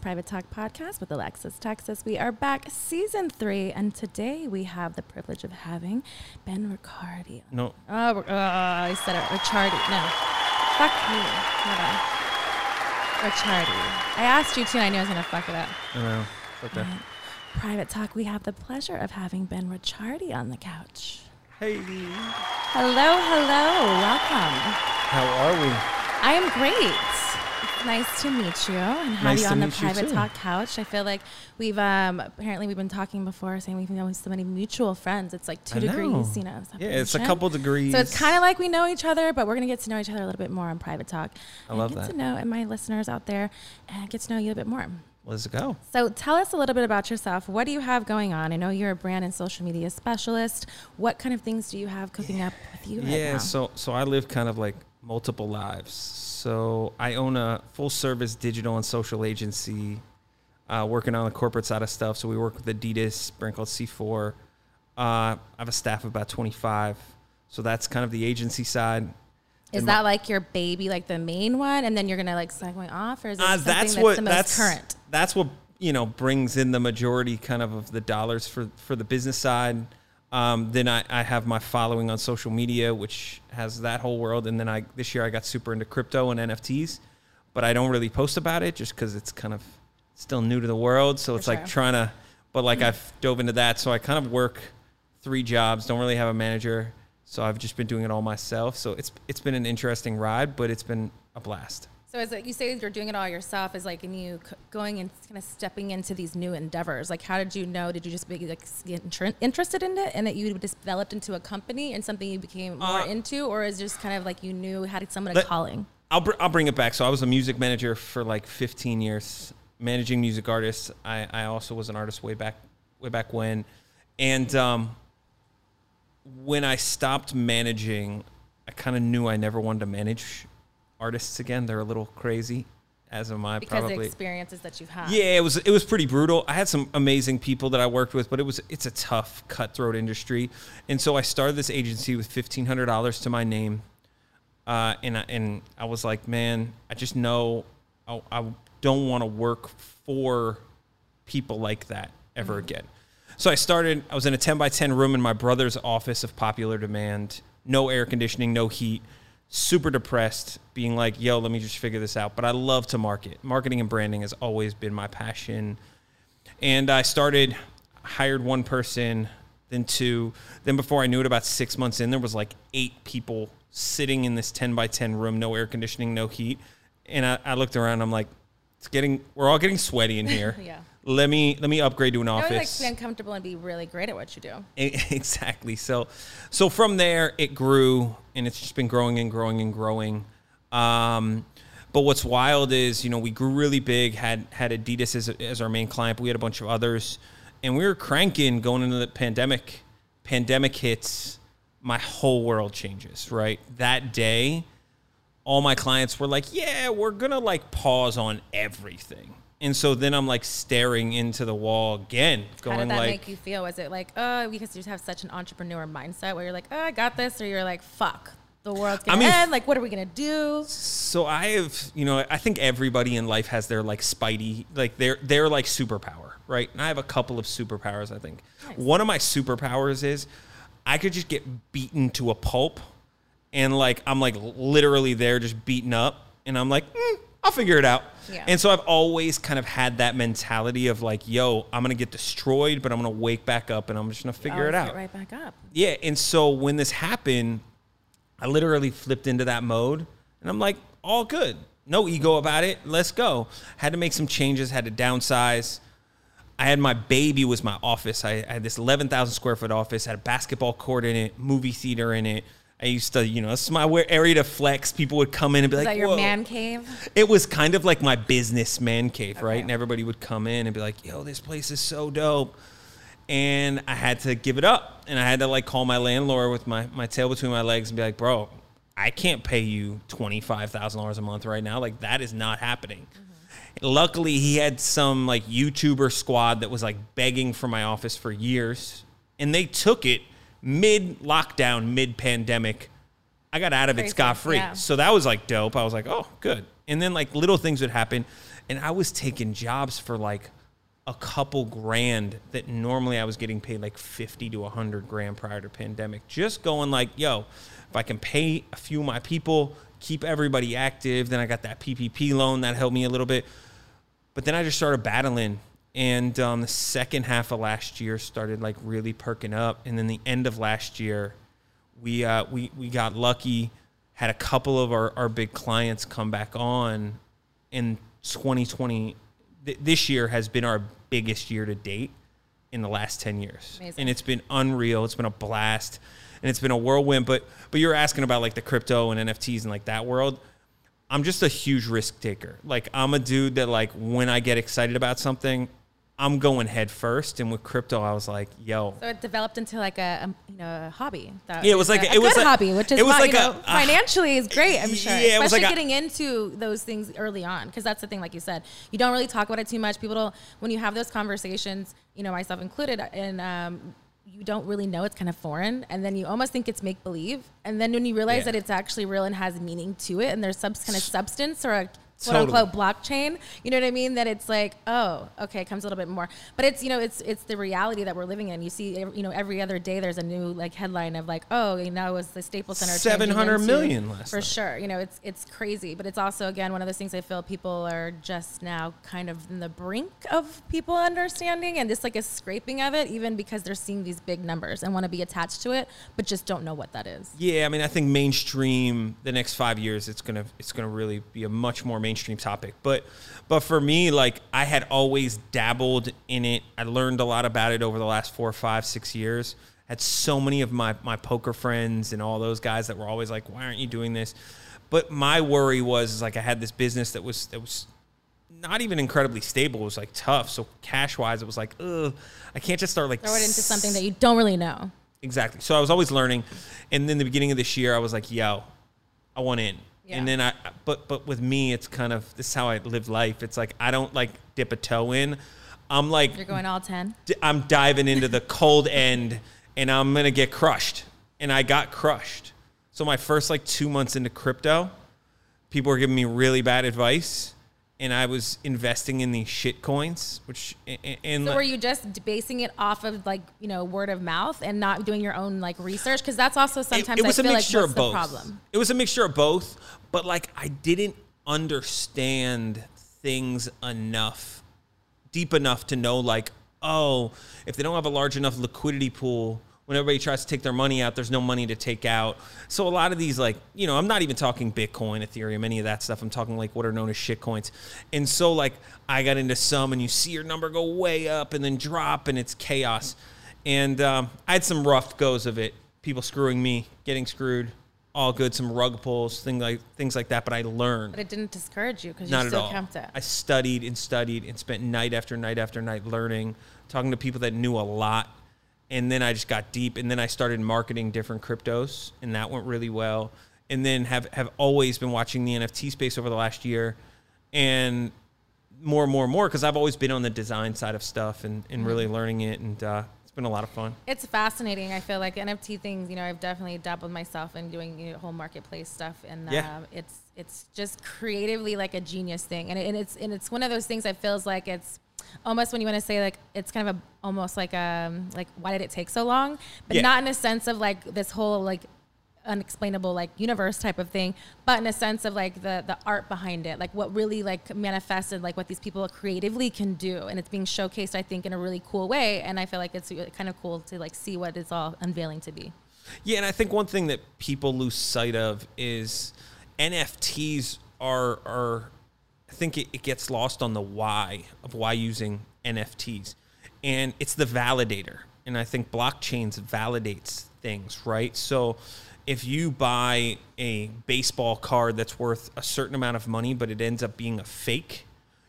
Private Talk Podcast with Alexis Texas. We are back, season three, and today we have the privilege of having Ben Riccardi. No, Oh, uh, I said it. Ricciardi. No. Fuck me. Hold on. Ricciardi. I asked you too, and I knew I was going to fuck it up. no. Fuck that. Private Talk, we have the pleasure of having Ben Ricciardi on the couch. Hey, Hello, hello. Welcome. how are we? I am great. Nice to meet you and have Nice you on the private talk couch. I feel like we've um apparently we've been talking before saying we've known so many mutual friends. It's like two I know. degrees, you know. Yeah, it's a couple degrees. So it's kind of like we know each other, but we're gonna get to know each other a little bit more on private talk. I love and get that. to know and my listeners out there and get to know you a bit more. Let's go. So tell us a little bit about yourself. What do you have going on? I know you're a brand and social media specialist. What kind of things do you have cooking up with you right yeah, now? so so I live kind of like multiple lives. So I own a full service digital and social agency, uh, working on the corporate side of stuff. So we work with Adidas, brand called C4. Uh, I have a staff of about 25. So that's kind of the agency side. Is And that like your baby, like the main one, and then you're gonna like segue off, or is it Uh, something that's that's, what the most that's current? That's what you know brings in the majority kind of of the dollars for for the business side. Um, then I, I have my following on social media, which has that whole world. And then I this year I got super into crypto and NFTs, but I don't really post about it just because it's kind of still new to the world. So it's like trying to, but like I've dove into that. So I kind of work three jobs. Don't really have a manager, so I've just been doing it all myself. So it's it's been an interesting ride, but it's been a blast. So is it you say you're doing it all yourself? Is like and you going and kind of stepping into these new endeavors? Like, how did you know? Did you just be like get interested in it, and that you developed into a company and something you became more Uh, into, or is just kind of like you knew had someone a calling? I'll, br- I'll bring it back. So I was a music manager for like 15 years, managing music artists. I, I also was an artist way back way back when, and um, when I stopped managing, I kind of knew I never wanted to manage artists again. They're a little crazy, as am I Because of the probably. experiences that you've had. Yeah, it was it was pretty brutal. I had some amazing people that I worked with, but it was it's a tough, cutthroat industry. And so I started this agency with fifteen hundred dollars to my name, uh, and I, and I was like, man, I just know I, I don't want to work for people like that ever again. So I started. I was in a ten by ten room in my brother's office of Popular Demand. No air conditioning, no heat. Super depressed, being like, "Yo, let me just figure this out." But I love to market. Marketing and branding has always been my passion. And I started, hired one person, then two. Then before I knew it, about six months in, there was like eight people sitting in this ten by ten room, no air conditioning, no heat. And I, I looked around. I'm like, "It's getting. We're all getting sweaty in here." Yeah. Let me let me upgrade to an You always like office. to be uncomfortable and be really great at what you do. Exactly. So, so from there it grew, and it's just been growing and growing and growing. Um, but what's wild is, you know, we grew really big. Had had Adidas as, as our main client, but we had a bunch of others, and we were cranking going into the pandemic. Pandemic hits, my whole world changes. Right that day, all my clients were like, "Yeah, we're gonna like pause on everything." And so then I'm like staring into the wall again, going like. How did that like, make you feel? Was it like, oh, because you just have such an entrepreneur mindset where you're like, oh, I got this, or you're like, fuck, the world's gonna I mean, end. Like, what are we gonna do? So I have, you know, I think everybody in life has their like spidey, like their their like superpower, right? And I have a couple of superpowers. I think one of my superpowers is I could just get beaten to a pulp, and like I'm like literally there, just beaten up, and I'm like, mm, I'll figure it out. Yeah. And so I've always kind of had that mentality of like, yo, I'm gonna get destroyed, but I'm gonna wake back up, and I'm just gonna figure oh, it out. Right back up. Yeah, and so when this happened, I literally flipped into that mode, and I'm like, all good, no ego about it. Let's go. Had to make some changes, had to downsize. I had my baby was my office. I, I had this 11,000 square foot office, had a basketball court in it, movie theater in it. I used to, you know, it's my area to flex. People would come in and be Is like, that your "Whoa." man cave? It was kind of like my business man cave, right? And everybody would come in and be like, yo, this place is so dope. and I had to give it up. And I had to like call my landlord with my, my tail between my legs and be like, bro, I can't pay you $25,000 a month right now. Like, that is not happening. Mm-hmm. Luckily, he had some like YouTuber squad that was like begging for my office for years, and they took it mid lockdown, mid pandemic. I got out of it scot free. yeah. So that was like dope. I was like, oh, good. And then like little things would happen, and I was taking jobs for like a couple grand that normally I was getting paid like 50 to 100 grand prior to pandemic. Just going like, yo, if I can pay a few of my people, keep everybody active, then I got that PPP loan that helped me a little bit. But then I just started battling. And um, the second half of last year started like really perking up. And then the end of last year, we, uh, we, we got lucky, had a couple of our, our big clients come back on. In 2020, th- this year has been our biggest year to date in the last 10 years. Amazing. And it's been unreal. It's been a blast and it's been a whirlwind. But, but you're asking about like the crypto and NFTs and like that world. I'm just a huge risk taker. Like I'm a dude that like when I get excited about something, I'm going head first. And with crypto, I was like, yo, So it developed into like a, um, you know a hobby. That Yeah, it was like- a, it was good like- hobby, which is it was why, like you a- know, uh, financially is great. I'm sure, yeah, especially like a- getting into those things early on, because that's the thing. Like you said, you don't really talk about it too much. People don't when you have those conversations, you know, myself included, and um, you don't really know it's kind of foreign, and then you almost think it's make believe, and then when you realize Yeah. that it's actually real and has meaning to it, and there's some kind of substance or a quote Totally. unquote blockchain. You know what I mean? That it's like, oh, okay, it comes a little bit more. But it's you know, it's it's the reality that we're living in. You see, you know, every other day there's a new like headline of like, oh, you know, was the Staples Center changing 700 last for night. sure. You know, it's it's crazy, but it's also again one of those things I feel people are just now kind of in the brink of people understanding and just like a scraping of it, even because they're seeing these big numbers and want to be attached to it, but just don't know what that is. Yeah, I mean, I think mainstream the next five years, it's gonna it's gonna really be a much more mainstream topic. But but for me, like I had always dabbled in it. I learned a lot about it over the last four, five, six years. Had so many of my my poker friends and all those guys that were always like, "Why aren't you doing this?" But my worry was is like I had this business that was that was not even incredibly stable. It was like tough. So cash wise, it was like, ugh, I can't just start like Throw it into something that you don't really know. Exactly. So I was always learning, and then the beginning of this year, I was like, "Yo, I want in." Yeah. And then I, but but with me, it's kind of this is how I live life. It's like I don't like dip a toe in. I'm like You're going all ten. d- I'm diving into the cold end, and I'm gonna get crushed. And I got crushed. So my first like two months into crypto, people were giving me really bad advice, and I was investing in these shit coins, which a- a- and So were you just basing it off of like you know word of mouth and not doing your own like research? Because that's also sometimes I feel like what's the problem. It was a mixture of both, but like I didn't understand things enough, deep enough to know like, oh, if they don't have a large enough liquidity pool, when everybody tries to take their money out, there's no money to take out. So a lot of these like, you know, I'm not even talking Bitcoin, Ethereum, any of that stuff. I'm talking like what are known as shit coins. And so like I got into some and you see your number go way up and then drop and it's chaos. And um, I had some rough goes of it. People screwing me, getting screwed, all good. Some rug pulls, things like things like that. But I learned. But it didn't discourage you because you still kept it. I studied and studied and spent night after night after night learning, talking to people that knew a lot. And then I just got deep and then I started marketing different cryptos and that went really well. And then have, have always been watching the NFT space over the last year and more and more and more because I've always been on the design side of stuff and, and really Mm-hmm. learning it. And uh, it's been a lot of fun. It's fascinating. I feel like NFT things. You know, I've definitely dabbled myself in doing you know, whole marketplace stuff, and Yeah. um, it's it's just creatively like a genius thing, and, it, and it's and it's one of those things that feels like it's almost when you want to say like it's kind of a almost like um like why did it take so long, but Yeah. not in a sense of like this whole like unexplainable like universe type of thing but in a sense of like the the art behind it like what really like manifested like what these people creatively can do and it's being showcased i think in a really cool way and i feel like it's really kind of cool to like see what it's all unveiling to be Yeah, and I think one thing that people lose sight of is NFTs are are I think it, it gets lost on the why of why using NFTs. And it's the validator. And I think blockchains validates things, right? So if you buy a baseball card that's worth a certain amount of money, but it ends up being a fake,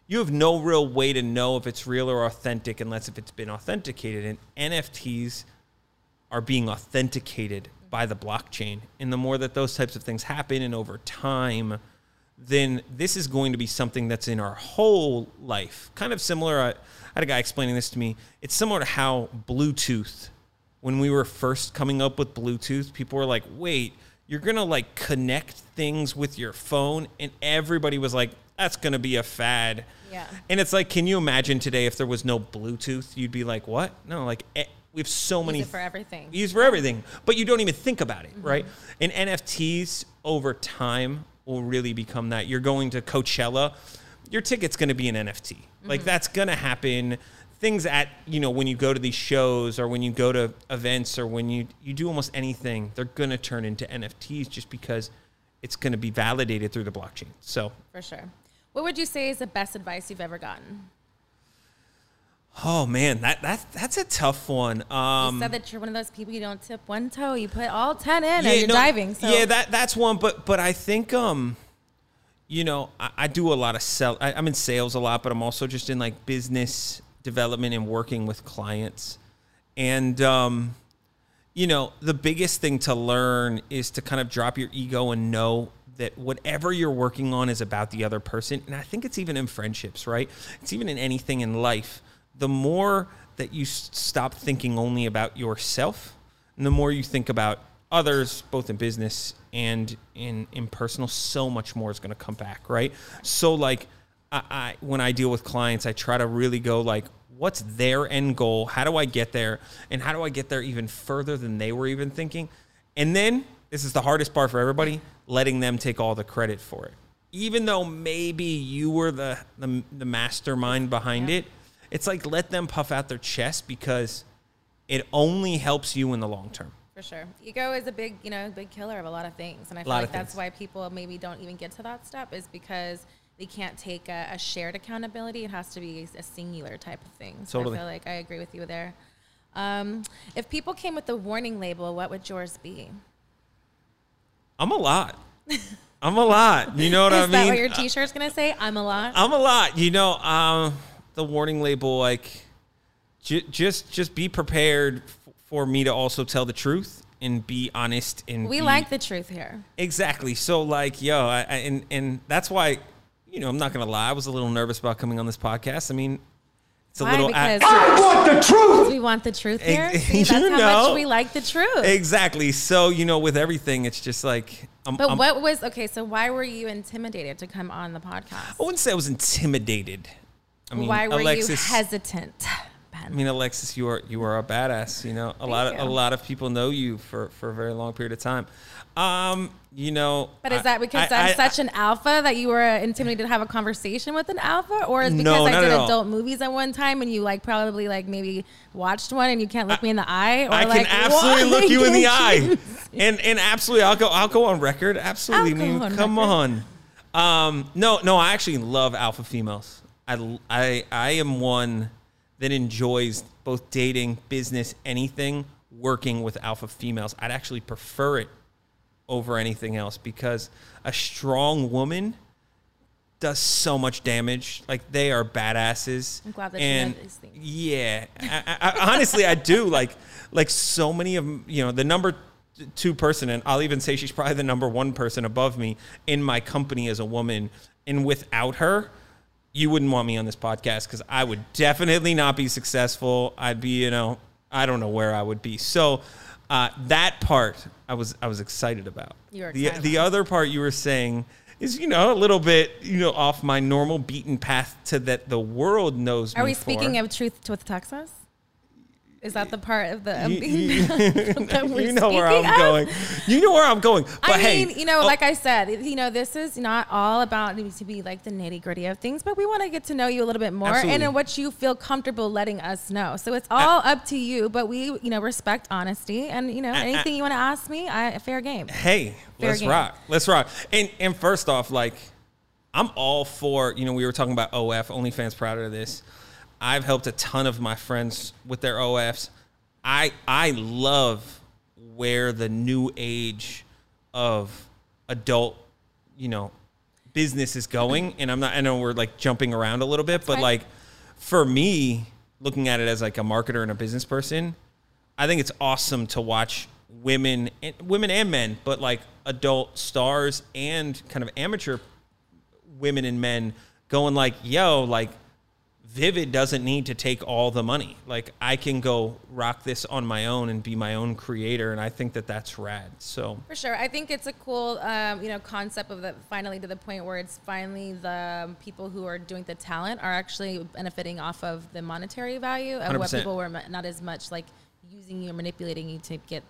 you have no real way to know if it's real or authentic unless if it's been authenticated. And NFTs are being authenticated by the blockchain. And the more that those types of things happen and over time, then this is going to be something that's in our whole life. Kind of similar. I had a guy explaining this to me. It's similar to how Bluetooth, when we were first coming up with Bluetooth, people were like, wait, you're going to like connect things with your phone. And everybody was like, that's going to be a fad. Yeah. And it's like, can you imagine today if there was no Bluetooth? You'd be like, what? No, like, eh, we have so many Use for everything. Use for everything, but you don't even think about Mm-hmm. it, right? And NFTs over time will really become that. You're going to Coachella, your ticket's going to be an NFT. Mm-hmm. Like that's going to happen. Things at you know when you go to these shows or when you go to events or when you you do almost anything, they're going to turn into NFTs just because it's going to be validated through the blockchain. So For sure. What would you say is the best advice you've ever gotten? Oh man, that that that's a tough one. Um, you said that you're one of those people you don't tip one toe, you put all ten in, and you're no, diving. So Yeah, that that's one. But but I think um, you know, I, I do a lot of sell. I, I'm in sales a lot, but I'm also just in like business development and working with clients. And um, you know, the biggest thing to learn is to kind of drop your ego and know that whatever you're working on is about the other person. And I think it's even in friendships, right? It's even in anything in life. The more that you s- stop thinking only about yourself, and the more you think about others, both in business and in in personal, so much more is going to come back, right? So like, I, I when I deal with clients, I try to really go like, what's their end goal? How do I get there? And how do I get there even further than they were even thinking? And then this is the hardest part for everybody, letting them take all the credit for it. Even though maybe you were the the, the mastermind behind Yeah. it, it's like let them puff out their chest because it only helps you in the long term. For sure. Ego is a big, you know, big killer of a lot of things. And I feel like that's why people maybe don't even get to that step is because they can't take a, a shared accountability. It has to be a singular type of thing. So Totally. I feel like I agree with you there. Um, if people came with the warning label, what would yours be? I'm a lot. I'm a lot. You know what I mean? Is that what your t-shirt's going to say? I'm a lot. I'm a lot. You know, um, the warning label, like, j- just just be prepared f- for me to also tell the truth and be honest. And we be- like the truth here. exactly. So, like, yo, I, I, and and that's why, you know, I'm not gonna lie. I was a little nervous about coming on this podcast. I mean, it's a Why? little Because I want the truth. we want the truth here. See, that's you how know. much we like the truth. exactly. So, you know, with everything, it's just like, I'm, But I'm- what was okay? So why were you intimidated to come on the podcast? I wouldn't say I was intimidated. I mean, why were Alexis, you hesitant? Ben? I mean, Alexis, you are you are a badass. You know, a lot of you. a lot of people know you for for a very long period of time. Um, you know, but is that because I- I, am I- such an alpha that you were intimidated to have a conversation with an alpha, or is because No, I did adult movies at one time and you like probably like maybe watched one and you can't look me in the eye? Or I like, can absolutely look you in the eye, and and absolutely, I'll go I'll go on record. Absolutely, I mean, on come record. on. Um, no, no, I actually love alpha females. I I I am one that enjoys both dating, business, anything, working with alpha females. I'd actually prefer it over anything else because a strong woman does so much damage. Like they are badasses. I'm glad that you know these things. yeah, I, I, honestly, I do like like so many of you know the number two person, and I'll even say she's probably the number one person above me in my company as a woman. And without her, you wouldn't want me on this podcast because I would definitely not be successful. I'd be, you know, I don't know where I would be. So uh, that part I was I was excited about. You were the excited the other part you were saying is you know a little bit you know off my normal beaten path to that the world knows. Are we speaking for. of truth with Texas? Is that the part of the um, You- you- that you know where I'm of? going. You know where I'm going. But I hey, mean, you know, oh, like I said, you know, this is not all about to be like the nitty gritty of things, but we want to get to know you a little bit more Absolutely. and in what you feel comfortable letting us know. So it's all up to you, but we, you know, respect honesty and you know anything you want to ask me, I fair game. hey, Fair let's game. rock. Let's rock. And and first off, like I'm all for, you know, we were talking about OF, OnlyFans proud of this. I've helped a ton of my friends with their OFs. I I love where the new age of adult, you know, business is going. And I'm not. I know we're like jumping around a little bit, but like for me, looking at it as like a marketer and a business person, I think it's awesome to watch women, and women and men, but like adult stars and kind of amateur women and men going like, "Yo, like Vivid doesn't need to take all the money. Like I can go rock this on my own and be my own creator, and I think that that's rad. So For sure, I think it's a cool, um, you know, concept of the finally to the point where it's finally the people who are doing the talent are actually benefiting off of the monetary value of what 100%. people were not as much like using you or manipulating you to get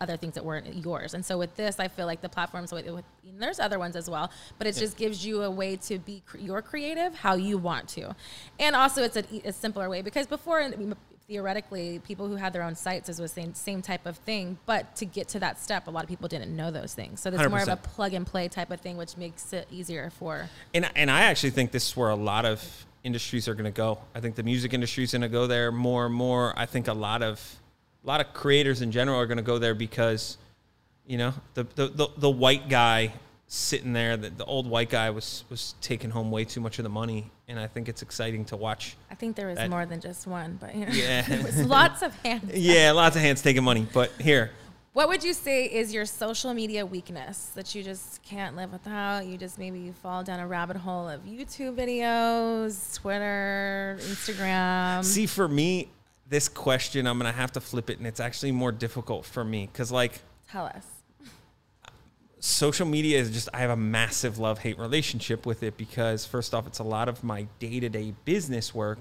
other things that weren't yours. And so with this, I feel like the platforms with, with there's other ones as well, but it just gives you a way to be cr- your creative how you want to, and also it's a, a simpler way because before. I mean, Theoretically, people who had their own sites was the same same type of thing, but to get to that step, a lot of people didn't know those things. So it's more of a plug and play type of thing, which makes it easier for. and and I actually think this is where a lot of industries are going to go. I think the music industry is going to go there more and more. I think a lot of a lot of creators in general are going to go there because you know the the the, the white guy sitting there, the, the old white guy was was taking home way too much of the money, and I think it's exciting to watch. I think there was That- more than just one, but you know, Yeah. lots of hands. Yeah, lots of hands taking money, but here. What would you say is your social media weakness that you just can't live without? You just maybe you fall down a rabbit hole of YouTube videos, Twitter, Instagram. See, for me, this question, I'm going to have to flip it, and it's actually more difficult for me because, like, Tell us. social media is just I have a massive love hate relationship with it because first off it's a lot of my day-to-day business work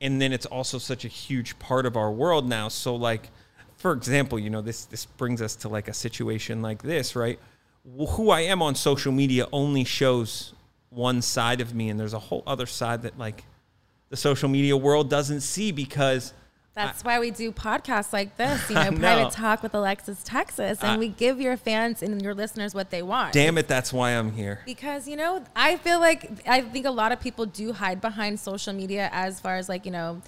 and then it's also such a huge part of our world now so like for example you know this this brings us to like a situation like this right who I am on social media only shows one side of me and there's a whole other side that like the social media world doesn't see because That's why we do podcasts like this, you know, I private talk with Alexis Texas, and I- we give your fans and your listeners what they want. damn it that's why I'm here Because, you know, I feel like I think a lot of people do hide behind social media as far as like, you know,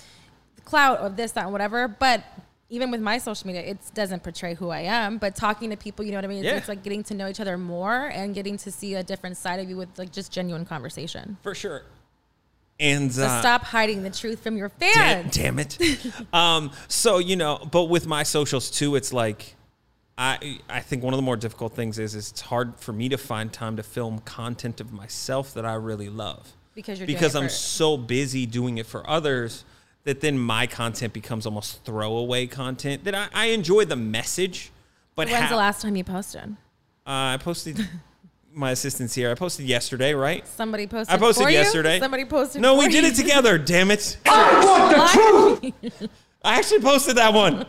clout of this, that, and whatever. But even with my social media, it doesn't portray who I am. But talking to people, you know what I mean? It's, Yeah. it's like getting to know each other more and getting to see a different side of you with like just genuine conversation. for sure and So uh, stop hiding the truth from your Damn, fans. damn it. um, so you know, but with my socials too, it's like I I think one of the more difficult things is, is it's hard for me to find time to film content of myself that I really love Because you're because I'm for- so busy doing it for others that then my content becomes almost throwaway content that I, I enjoy the message, but When's how, the last time you posted? uh, I posted my assistant's here. I posted yesterday, right? Somebody posted. I posted for you? yesterday. Somebody posted. No, we for did you? it together. Damn it! Why? I actually posted that one.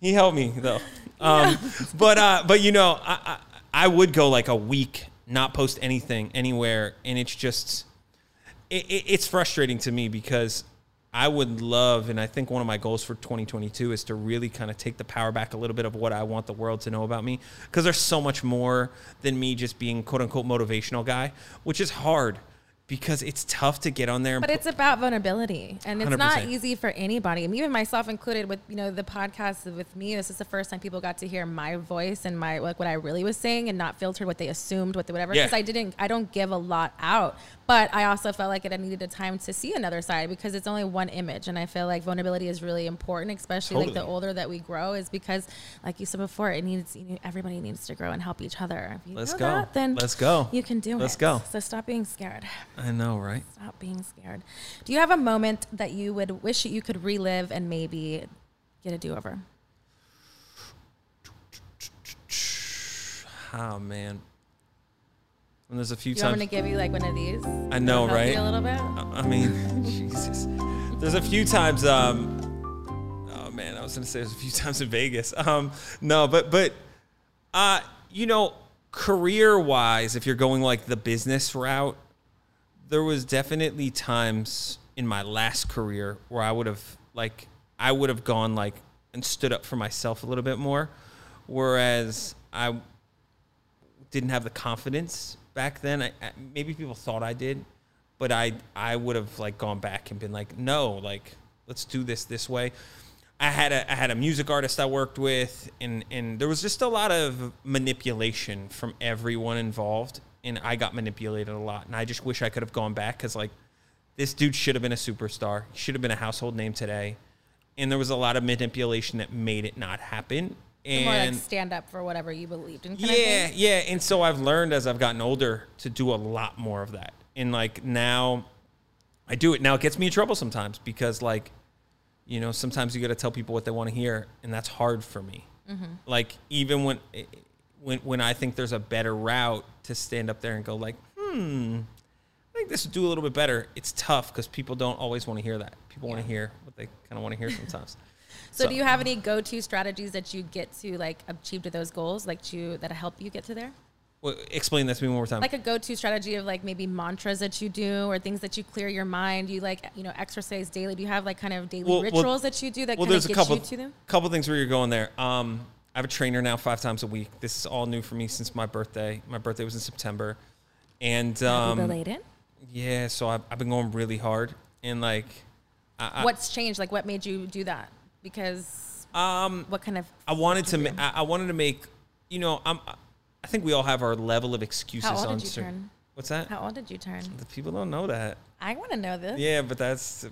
He helped me though. Um, but uh, but you know, I, I I would go like a week not post anything anywhere, and it's just it, it, it's frustrating to me because I would love, and I think one of my goals for 2022 is to really kind of take the power back a little bit of what I want the world to know about me, because there's so much more than me just being quote unquote motivational guy, which is hard because it's tough to get on there. But it's about vulnerability, and it's not 100%. easy for anybody. I mean, even myself included. With you know the podcast with me, this is the first time people got to hear my voice and my like what I really was saying, and not filtered what they assumed, what they whatever. Yeah. Because I didn't, I don't give a lot out, but I also felt like it I needed a time to see another side because it's only one image, and I feel like vulnerability is really important, especially like the older that we grow, is because like you said before, it needs you know, everybody needs to grow and help each other. If you Let's go. that, then Let's go. You can do it. Let's go. So stop being scared. I know, right? Stop being scared. Do you have a moment that you would wish you could relive and maybe get a do over? Oh man. And there's a few You times. me to give you like one of these? I know, right? A little bit. I mean, Jesus. There's a few times. Um, oh man, I was gonna say there's a few times in Vegas. Um, no, but but, uh, you know, career wise, if you're going like the business route, there was definitely times in my last career where I would have like I would have gone like and stood up for myself a little bit more, whereas I didn't have the confidence back then. I, I, maybe people thought I did, but I I would have like gone back and been like, no, like let's do this this way. I had a I had a music artist I worked with, and and there was just a lot of manipulation from everyone involved, and I got manipulated a lot. And I just wish I could have gone back because like this dude should have been a superstar. He should have been a household name today. And there was a lot of manipulation that made it not happen. More like And stand up for whatever you believed in. Yeah, yeah. And so I've learned as I've gotten older to do a lot more of that. And like now I do it. Now it gets me in trouble sometimes because like, you know, sometimes you got to tell people what they want to hear, and that's hard for me. Mm-hmm. Like even when when when I think there's a better route to stand up there and go like, hmm, I think this would do a little bit better. It's tough because people don't always want to hear that. People want to hear what they kind of want to hear sometimes. So, do you have any go-to strategies that you get to like achieve to those goals, like to that help you get to there? Well, explain that to me one more time. Like a go-to strategy of like maybe mantras that you do, or things that you clear your mind. You like you know exercise daily. Do you have like kind of daily Well- well- rituals that you do that well, kind of there's get a couple you to them? couple things where you're going there. Um, I have a trainer now five times a week. This is all new for me since my birthday. My birthday was in September, and um, Related. yeah, so I've, I've been going really hard and like, I, I, What's changed? Like what made you do that? Because um, what kind of I wanted to, ma- I, I wanted to make, you know, I'm, I think we all have our level of excuses How old on did you certain- turn? What's that? How old did you turn? The people don't know that. I want to know this. Yeah, but that's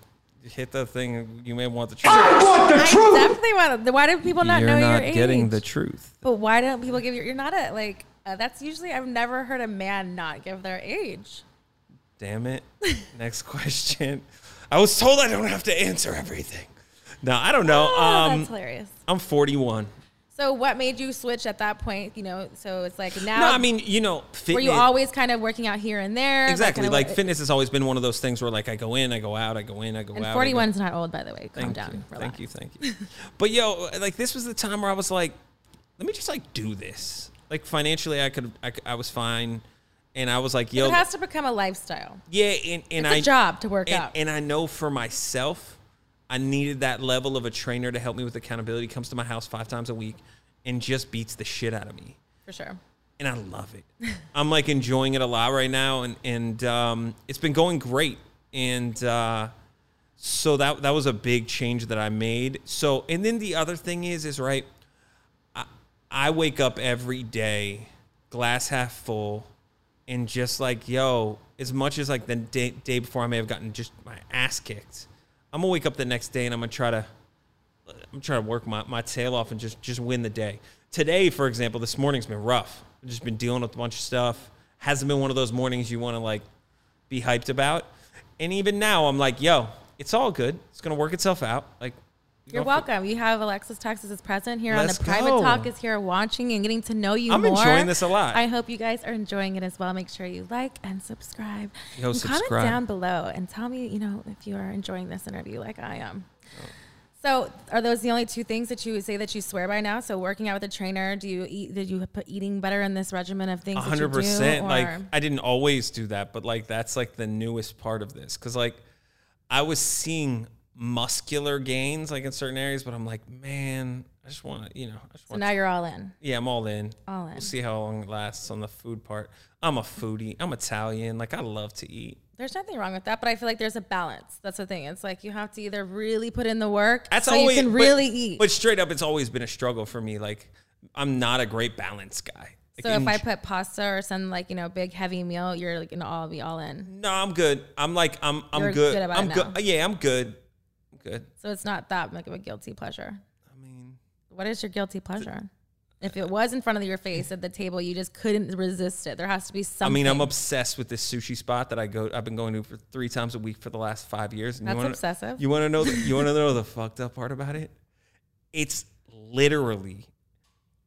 hit the thing. You may want the truth. I definitely want to. Why do people not you're know not your age? You're getting the truth. But why don't people give you? You're not a like. Uh, that's usually I've never heard a man not give their age. Damn it. Next question. I was told I don't have to answer everything. No, I don't know. Oh, Um, that's hilarious. I'm 41. So what made you switch at that point? You know, so it's like now. No, I mean, you know, fitness. were you always kind of working out here and there? exactly like what- fitness has always been one of those things where like I go in, I go out, I go in, I go And out. 41 go- not old, by the way. Calm Thank down. you, thank you, thank you. but yo, like this was the time where I was like, let me just like do this. Like financially, I could, I, I was fine, and I was like, yo, It has to become a lifestyle. yeah, and, and It's a I job to work and, out. and I know for myself, I needed that level of a trainer to help me with accountability. Comes to my house five times a week and just beats the shit out of me. For sure. And I love it. I'm like enjoying it a lot right now, and and um, it's been going great. And uh, so that that was a big change that I made. So and then the other thing is is right. I, I wake up every day, glass half full, and just like yo, as much as like the day, day before I may have gotten just my ass kicked, I'm gonna wake up the next day and I'm gonna try to I'm trying to work my, my tail off and just just win the day. Today, for example, this morning's been rough. I've just been dealing with a bunch of stuff. Hasn't been one of those mornings you want to like be hyped about. And even now, I'm like, yo, it's all good. It's gonna work itself out. Like, You're welcome. You have Alexis Texas is present here Let's on the private go. talk is here watching and getting to know you I'm more. enjoying this a lot. I hope you guys are enjoying it as well. Make sure you like and subscribe. Yo, and subscribe. Comment down below and tell me, you know, if you are enjoying this interview like I am. Oh. So, are those the only two things that you would say that you swear by now? So, working out with a trainer, do you eat? Did you put eating better in this regimen of things? One hundred percent. Like I didn't always do that, but like that's like the newest part of this because like I was seeing muscular gains like in certain areas, but I'm like, man, I just want to, you know, I just so now you're all in. yeah, I'm all in. All in. We'll see how long it lasts on the food part. I'm a foodie. I'm Italian. Like I love to eat. There's nothing wrong with that, but I feel like there's a balance. That's the thing. It's like you have to either really put in the work That's so always you can but- really eat. But straight up, it's always been a struggle for me. Like I'm not a great balance guy. Like, so if in- I put pasta or some like you know big heavy meal, you're like gonna all be all in. no, I'm good. I'm like I'm I'm You're good. good I'm good. Yeah, I'm good. Good. So it's not that much of a guilty pleasure. I mean. What is your guilty pleasure? If it was in front of your face at the table, you just couldn't resist it. There has to be something. I mean, I'm obsessed with this sushi spot that I go. I've been going to for three times a week for the last five years. And That's you wanna, obsessive. You want to know? The, you want to know the fucked up part about it? It's literally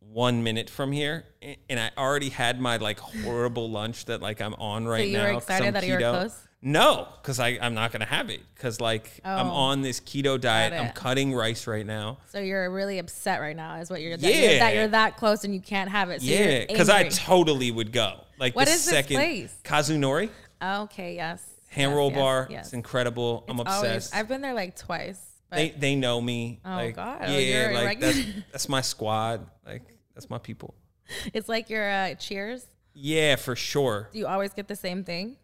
one minute from here, and I already had my like horrible lunch that like I'm on right you now. were 'cause excited that you were close? No, because I I'm not gonna have it because like I'm Oh. on this keto diet. I'm cutting rice right now. so you're really upset right now, is what you're. That, you're, Yeah. that you're that close and you can't have it. So yeah, because I totally would go. Like What the is this second place? Kazunori okay, yes. hand Yes, roll yes, bar. Yes. It's incredible. I'm It's always- obsessed. I've been there like twice. They they know me. Oh, like, God. Yeah, You're like that's that's my squad. Like that's my people. it's like your uh, Cheers. Yeah, for sure. Do you always get the same thing?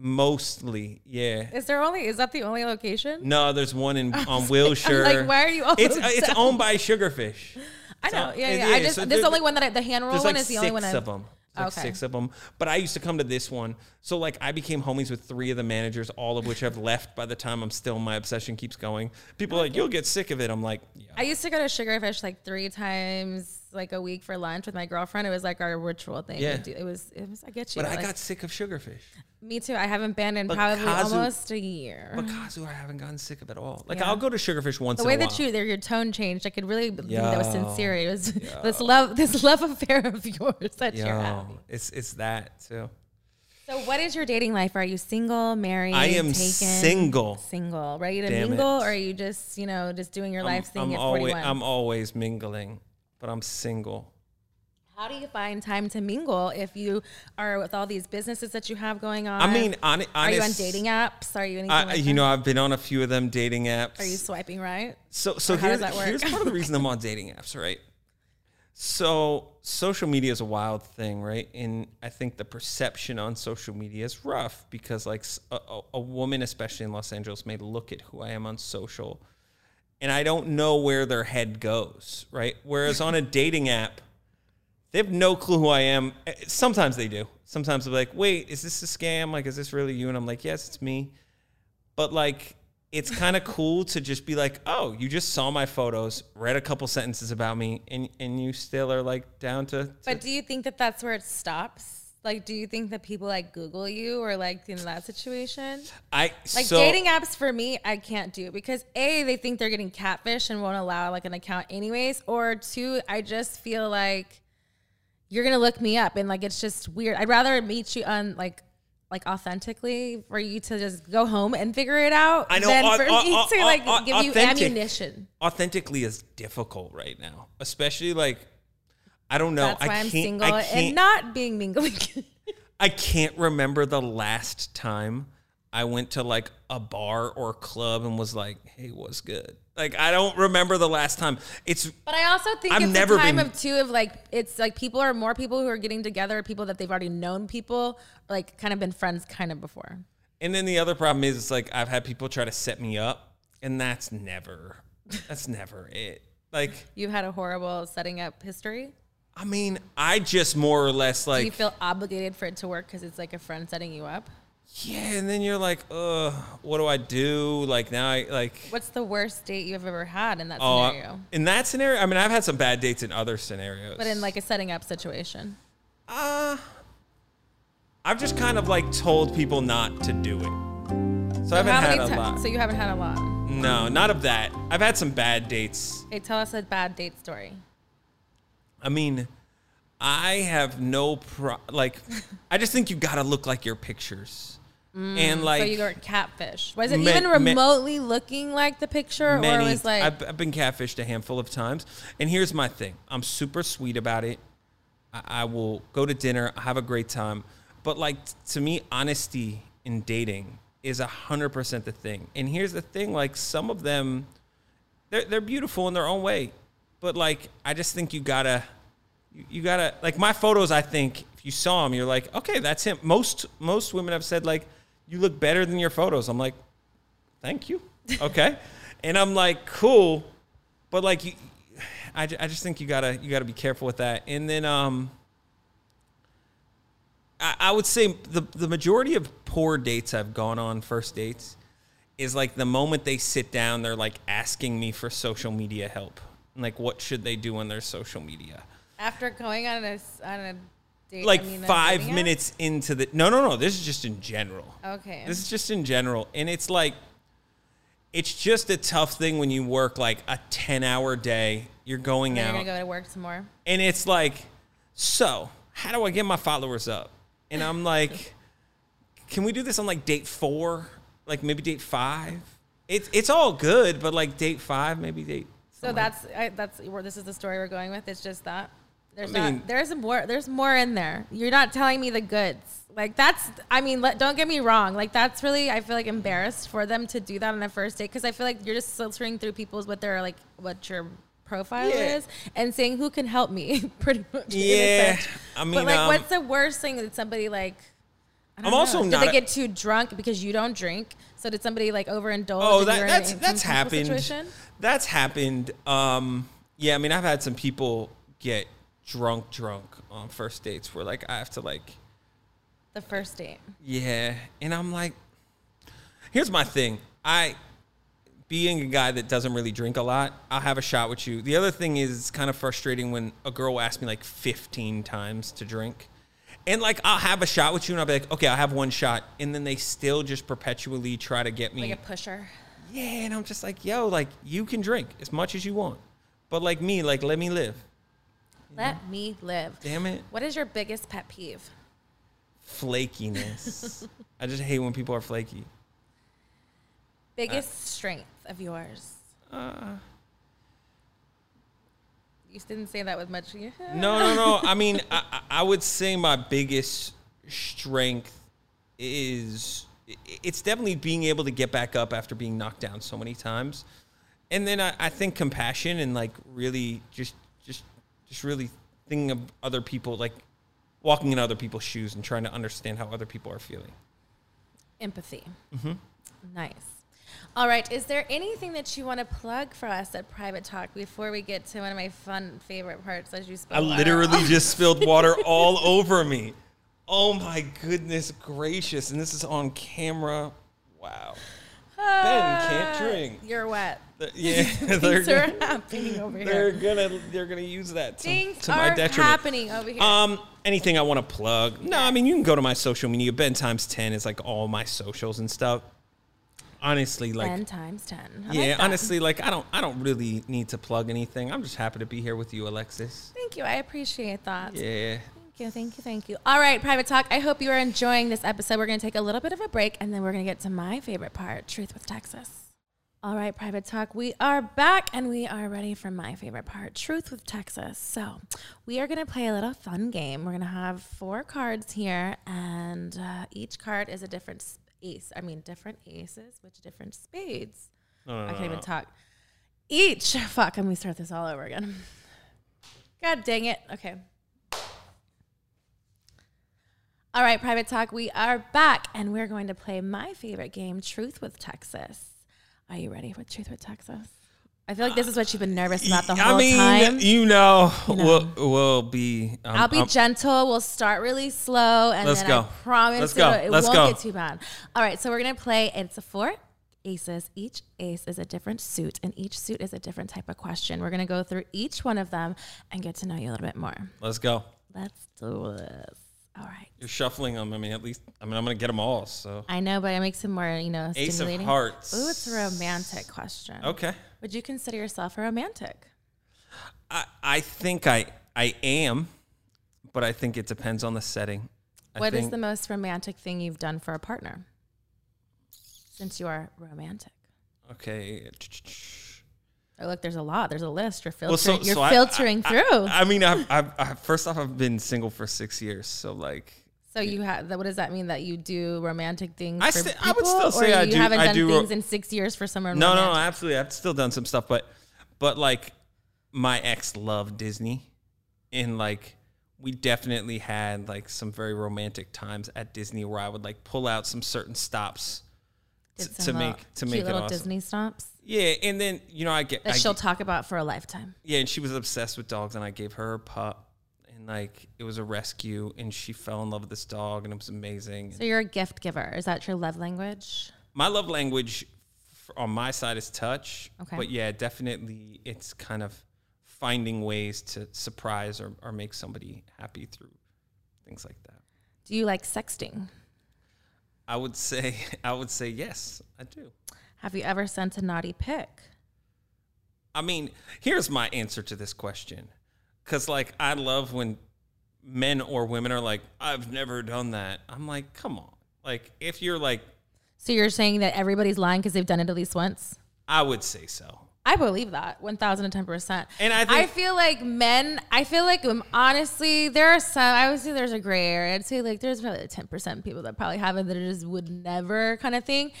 Mostly, yeah. Is there only? Is that the only location? No, there's one in on Wilshire. like, why are you all It's so it's owned by Sugarfish. I know. Yeah, yeah. I just So this only one that I, the hand roll one like is the only one. six of them. like Okay. six of them. But I used to come to this one, so like I became homies with three of the managers, all of which have left by the time I'm still. My obsession keeps going. People are like you'll get sick of it. I'm like, yeah. I used to go to Sugarfish like three times like a week for lunch with my girlfriend. It was like our ritual thing. Yeah. Do- It was it was I get you. But I like- got sick of sugarfish. me too. I haven't been in But probably Kazu- almost a year. But Kazu, I haven't gotten sick of it all. Like Yeah. I'll go to sugarfish once the in way that you, your tone changed, I could really believe that was sincere. It was this love, this love affair of yours that you're having. it's it's that too. So, what is your dating life? Are you single, married? I am taken? single. Single, ready to Damn mingle, it. or are you just, you know, just doing your life thing I'm at always 41? I'm always mingling, but I'm single. How do you find time to mingle if you are with all these businesses that you have going on? I mean, on, are you on dating apps? Are you anything I, like you that? know, I've been on a few of them dating apps. Are you swiping right? So so here's, does that work? here's part of the reason I'm on dating apps, right? So social media is a wild thing, right? And I think the perception on social media is rough because like a woman, especially in Los Angeles, may look at who I am on social, and I don't know where their head goes, right? Whereas on a dating app, they have no clue who I am. Eh, Sometimes they do. Sometimes they're like, "Wait, is this a scam? Like, is this really you?" And I'm like, "Yes, it's me." But like, it's kind of cool to just be like, "Oh, you just saw my photos, read a couple sentences about me, and and you still are like down to." to But do you think that that's where it stops? Like, do you think that people like Google you or like in that situation? I Like so, dating apps for me, I can't do because a they think they're getting catfish and won't allow like an account anyways, or two I just feel like you're gonna look me up and like it's just weird. I'd rather meet you on like like authentically for you to just go home and figure it out I know, than au- for au- me au- to like give you ammunition. authentically is difficult right now, especially like. I don't know. That's why I I'm can't, single I and not being mingling. I can't remember the last time I went to like a bar or club and was like, "Hey, what's good?" Like I don't remember the last time. It's But I also think I've it's never a time been- of two of like it's like people are more people who are getting together, people that they've already known people, like kind of been friends kind of before. and then the other problem is it's like I've had people try to set me up, and that's never that's never it. Like You've had a horrible setting up history. I mean, I just more or less like. Do you feel obligated for it to work because it's like a friend setting you up? yeah, and then you're like, "Ugh, what do I do?" Like now I like What's the worst date you've ever had in that oh, scenario? in that scenario, I mean, I've had some bad dates in other scenarios. But in like a setting up situation. Uh, I've just kind of like told people not to do it. So I haven't had a lot. So you haven't had a lot. no, not of that. I've had some bad dates. Hey, tell us a bad date story. I mean, I have no pro. Like, I just think you gotta look like your pictures, and like Mm, so you got catfish. Was it Ma- even ma- remotely looking like the picture, many. or was like I've, I've been catfished a handful of times, and here's my thing: I'm super sweet about it. I, I will go to dinner, have a great time, but like t- to me, honesty in dating is a hundred percent the thing. And here's the thing: like some of them, they're they're beautiful in their own way, but like I just think you gotta, you, you gotta like my photos. I think if you saw them, you're like, okay, that's him. Most most women have said like, you look better than your photos. I'm like, thank you. Okay. and I'm like, cool. But like you, I, I just think you gotta, you gotta be careful with that. And then, um, I, I would say the, the majority of poor dates I've gone on first dates is like the moment they sit down, they're like asking me for social media help. And like, what should they do on their social media? after going on a on a date? Like I mean, five app? minutes into the, no, no, no, this is just in general. Okay. This is just in general. And it's like, it's just a tough thing when you work like a 10 hour day. You're going Then out. you're gonna go to work some more. and it's like, so how do I get my followers up? And I'm like, can we do this on like date four? Like maybe date five? It's, it's all good, but like date five, maybe date. So that's I, that's where this is the story we're going with. It's just that there's I mean- not there's more there's more in there. You're not telling me the goods. Like that's I mean let, don't get me wrong. Like that's really I feel like embarrassed for them to do that on the first date because I feel like you're just filtering through people's what they're like what your profile Yeah. is and saying who can help me pretty much. Yeah. I mean, but like um, what's the worst thing that somebody like. I don't I'm also know. not Did they get too drunk because you don't drink? So did somebody like overindulge? Oh, that, in that's that's happened. situation? That's happened. Um, yeah, I mean, I've had some people get drunk, drunk on first dates where like I have to like, The first date. yeah, and I'm like, here's my thing. I being a guy that doesn't really drink a lot, I'll have a shot with you. The other thing is it's kind of frustrating when a girl asks me like 15 times to drink. And like I'll have a shot with you and I'll be like, okay, I'll have one shot. And then they still just perpetually try to get me. Like a pusher. yeah, and I'm just like, yo, like you can drink as much as you want. But like me, like let me live. Let me live. Damn it. What is your biggest pet peeve? Flakiness. I just hate when people are flaky. Biggest strength of yours? Uh, You didn't say that with much. no, no, no. I mean, I, I- I would say my biggest strength is it's definitely being able to get back up after being knocked down so many times, and then I, I think compassion and like really just just just really thinking of other people, like walking in other people's shoes and trying to understand how other people are feeling. Empathy. Mm-hmm. Nice. All right. Is there anything that you want to plug for us at Private Talk before we get to one of my fun favorite parts as you spill I literally just spilled water all over me. Oh my goodness gracious! And this is on camera. Wow. Ben can't drink. You're wet. Yeah, they're gonna, happening over they're here. gonna they're gonna use that to, Things to my are detriment. happening over here. Um, anything I want to plug? No, I mean you can go to my social media. Ben times ten is like all my socials and stuff. Honestly, like Ten times ten. I yeah, like honestly, like I don't I don't really need to plug anything. I'm just happy to be here with you, Alexis. Thank you. I appreciate that. Yeah. Thank you, thank you, thank you. All right, Private Talk. I hope you are enjoying this episode. We're going to take a little bit of a break and then we're going to get to my favorite part Truth with Texas. All right, Private Talk. We are back and we are ready for my favorite part Truth with Texas. So, we are going to play a little fun game. We're going to have four cards here, and uh, each card is a different ace. I mean, different aces, which different spades. No, no, I can't even no. talk. Each. Fuck, let me start this all over again. God dang it. Okay. All right, Private Talk, we are back and we're going to play my favorite game, Truth with Texas. Are you ready for Truth with Texas? I feel like this is what you've been nervous about the whole time. I mean, time. you know, You know. we'll we'll be. Um, I'll be um, gentle. We'll start really slow, and Let's then go. I promise Let's it, go. it Let's won't go. get too bad. All right, so we're gonna play. It's a four aces. Each ace is a different suit, and each suit is a different type of question. We're gonna go through each one of them and get to know you a little bit more. let's go. Let's do this. All right. You're shuffling them. I mean, at least I mean, I'm gonna get them all. So I know, but it makes it more, you know, Ace of stimulating. Hearts. Ooh, it's a romantic question. okay. Would you consider yourself a romantic? I I think I I am, but I think it depends on the setting. I What is the most romantic thing you've done for a partner? Since you are romantic. okay? Oh, look, there's a lot. There's a list. You're Well, filtering. so- you're so I- filtering I, through. I, I mean, I've, first off, I've been single for six years, so like, so you have. What does that mean? That you do romantic things I for sti- people, I would still say or I you do- haven't I done do ro- things in six years for someone. no, no, no, absolutely, I've still done some stuff, but, but like, my ex loved Disney, and like, we definitely had like some very romantic times at Disney where I would like pull out some certain stops to, make uh, to make it little awesome. Disney stops Yeah, and then you know I get that I she'll get- talk about for a lifetime. Yeah, and she was obsessed with dogs, and I gave her a pup, and like it was a rescue, and she fell in love with this dog, and it was amazing. So you're a gift giver. Is that your love language? my love language on my side is touch, Okay. but yeah, definitely it's kind of finding ways to surprise or, or make somebody happy through things like that. Do you like sexting? I would say I would say yes, I do. Have you ever sent a naughty pic? I mean, here's my answer to this question. Cause like I love when men or women are like, I've never done that. I'm like, come on. Like if you're like, So you're saying that everybody's lying because they've done it at least once? I would say so. I believe that 1010%. And I I feel like men, I feel like um, honestly, there are some, I would say there's a gray area. I'd say like there's probably 10% people that probably have it that just would never kind of thing.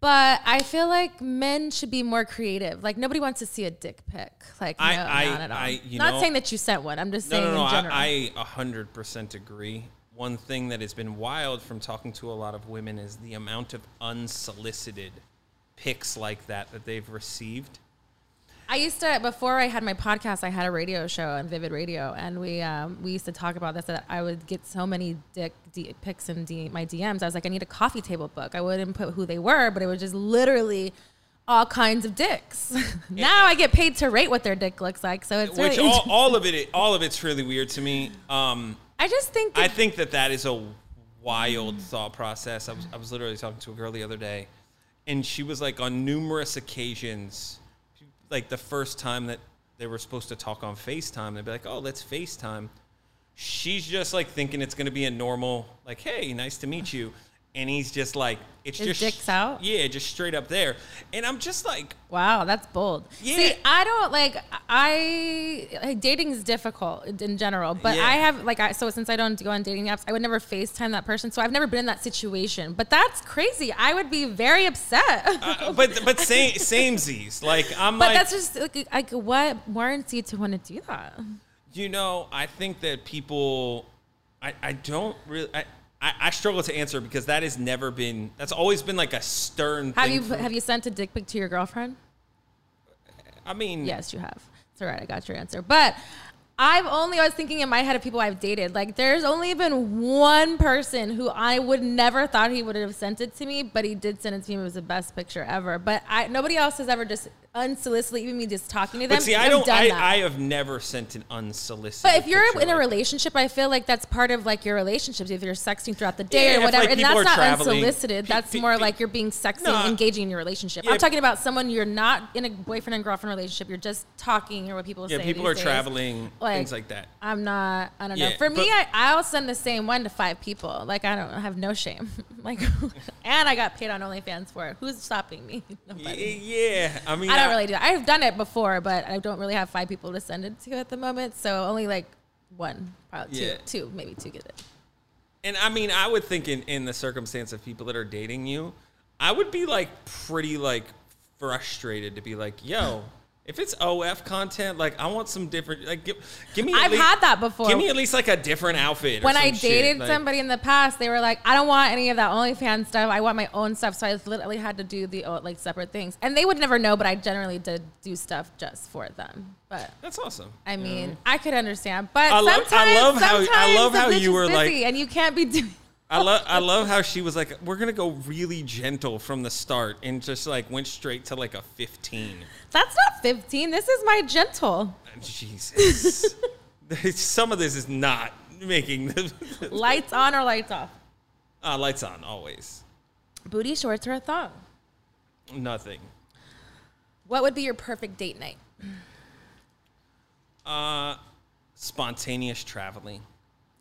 But I feel like men should be more creative. Like nobody wants to see a dick pic. Like no, I- I- not at all. I- not know- saying that you sent one. I'm just no, saying no, no. in general. I, I a hundred percent agree. One thing that has been wild from talking to a lot of women is the amount of unsolicited pics like that that they've received. I used to before I had my podcast. I had a radio show on Vivid Radio, and we um, we used to talk about this. That I would get so many dick D- pics in D- my DMs. I was like, I need a coffee table book. I wouldn't put who they were, but it was just literally all kinds of dicks. now I get paid to rate what their dick looks like, so it's Which really all, all of it, all of it's really weird to me. Um, I just think I think that that is a wild thought process. I was, I was literally talking to a girl the other day, and she was like, on numerous occasions, like the first time that they were supposed to talk on FaceTime, they'd be like, oh, let's FaceTime. She's just like thinking it's going to be a normal, like, hey, nice to meet you. And he's just like, it's His just dick's out? Yeah, just straight up there. And I'm just like, Wow, that's bold. Yeah. See, I don't like I like, dating is difficult in general, but Yeah. I have like I so since I don't go on dating apps, I would never FaceTime that person. So I've never been in that situation. But that's crazy. I would be very upset. uh, but but same same Z's. Like I'm but like, that's just like, like what warrants you to want to do that? You know, I think that people, I, I don't really, I, I, I struggle to answer because that has never been, that's always been like a stern Have thing. you have you sent a dick pic to your girlfriend? I mean, Yes, you have. It's all right. I got your answer. But I've only, I was thinking in my head of people I've dated. Like, there's only been one person who I would never thought he would have sent it to me, but he did send it to me. It was the best picture ever. But I, nobody else has ever just unsolicited, even me just talking to them. But see, I don't, I. I have never sent an unsolicited. But if you're in a relationship, I feel like that's part of like your relationships. If you're sexting throughout the day Yeah, or whatever, like, and that's not unsolicited. pe- That's pe- more pe- like you're being sexy, I- engaging in your relationship. Yeah, I'm talking about someone you're not in a boyfriend and girlfriend relationship. You're just talking, or what people yeah, say. people are days. traveling, Like, things like that. I'm not. I don't know. Yeah, For me, I, I'll send the same one to five people. Like I don't I have no shame. like, and I got paid on OnlyFans for it. Who's stopping me? Nobody. Yeah, I mean, I don't really do. That. I've done it before, but I don't really have five people to send it to at the moment. So only like one, probably two, Yeah. two, maybe two get it. And I mean, I would think in, in the circumstance of people that are dating you, I would be like pretty like frustrated to be like, yo, if it's OF content, like I want some different, like give, give me. I've least- had that before. Give me at least like a different outfit. or when I dated like- somebody in the past, they were like, "I don't want any of that OnlyFans stuff. I want my own stuff." So I literally had to do the uh, like separate things, and they would never know. But I generally did do stuff just for them. But That's awesome. I mean, I could understand. But I love- I sometimes, love how- I love how you were like- and you can't be doing. I love I love how she was like, we're gonna go really gentle from the start, and just like went straight to like a fifteen. That's not 15. This is my gentle. Jesus, some of this is not making the Lights on or lights off. uh, lights on always. Booty shorts or a thong. Nothing. What would be your perfect date night? Uh, spontaneous traveling.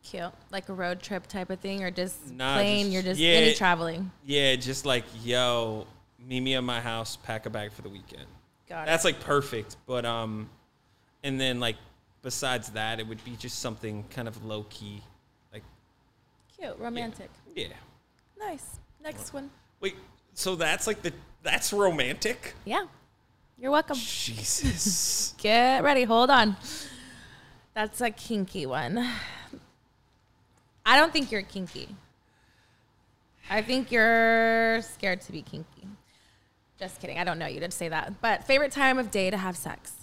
Cute, like a road trip type of thing, or just Nah, plain. just- you're just yeah. any traveling. Yeah, just like yo, meet me at my house, pack a bag for the weekend. Got That's like perfect. But um, and then like besides that, it would be just something kind of low key, like Cute, romantic. yeah. Nice. Next one. Wait, so that's like the that's romantic? Yeah. You're welcome. Jesus. Get ready. Hold on. That's a kinky one. I don't think you're kinky. I think you're scared to be kinky. Just kidding. I don't know you to say that. But favorite time of day to have sex?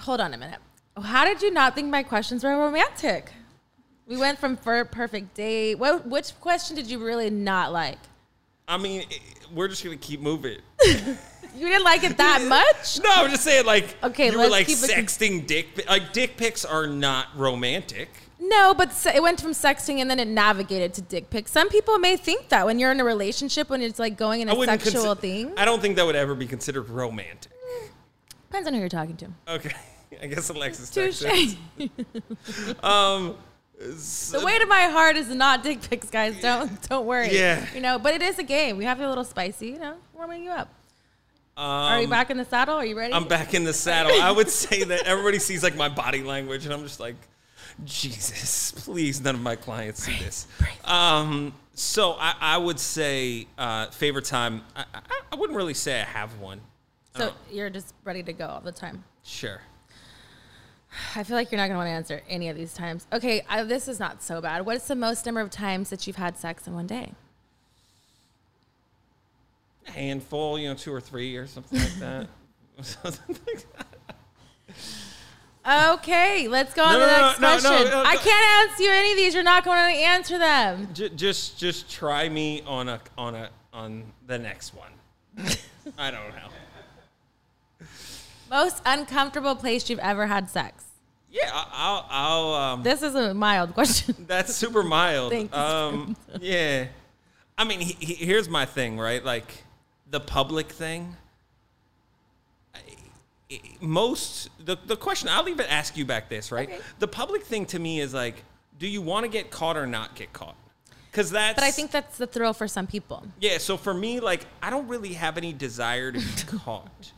Hold on a minute. How did you not think my questions were romantic? We went from for perfect date. What which question did you really not like? I mean, we're just gonna keep moving. You didn't like it that much? No, I'm just saying, like, Okay, you were like sexting dick. Like, dick pics are not romantic. No, but it went from sexting and then it navigated to dick pics. Some people may think that when you're in a relationship, when it's like going in a sexual thing. I don't think that would ever be considered romantic. Depends on who you're talking to. Okay, I guess Alexis. Touche. Um, the way to my heart is not dick pics, guys. Don't don't worry. Yeah. You know, but it is a game. We have a little spicy. You know, warming you up. Are you um, back in the saddle? Are you ready? I'm back in the saddle. I would say that everybody sees like my body language, and I'm just like, Jesus, please, none of my clients see this. Um, so I, I would say uh, favorite time. I, I, I wouldn't really say I have one. So Oh. you're just ready to go all the time. Sure. I feel like you're not going to want to answer any of these times. Okay, this is not so bad. What is the most number of times that you've had sex in one day? A handful, you know, two or three or something like that. Something like that. Okay, let's go on No, to the no, next no, question. I can't answer you any of these. You're not going to answer them. J- just just try me on a on a on the next one. I don't know. Most uncomfortable place you've ever had sex. Yeah, I'll I'll um This is a mild question. that's super mild. Thank you, Um yeah. I mean, he, he- here's my thing, right? Like the public thing. Most the the question I'll even ask you back this, right? Okay. The public thing to me is like do you want to get caught or not get caught? Cuz that's But I think that's the thrill for some people. Yeah, so for me, like, I don't really have any desire to be caught.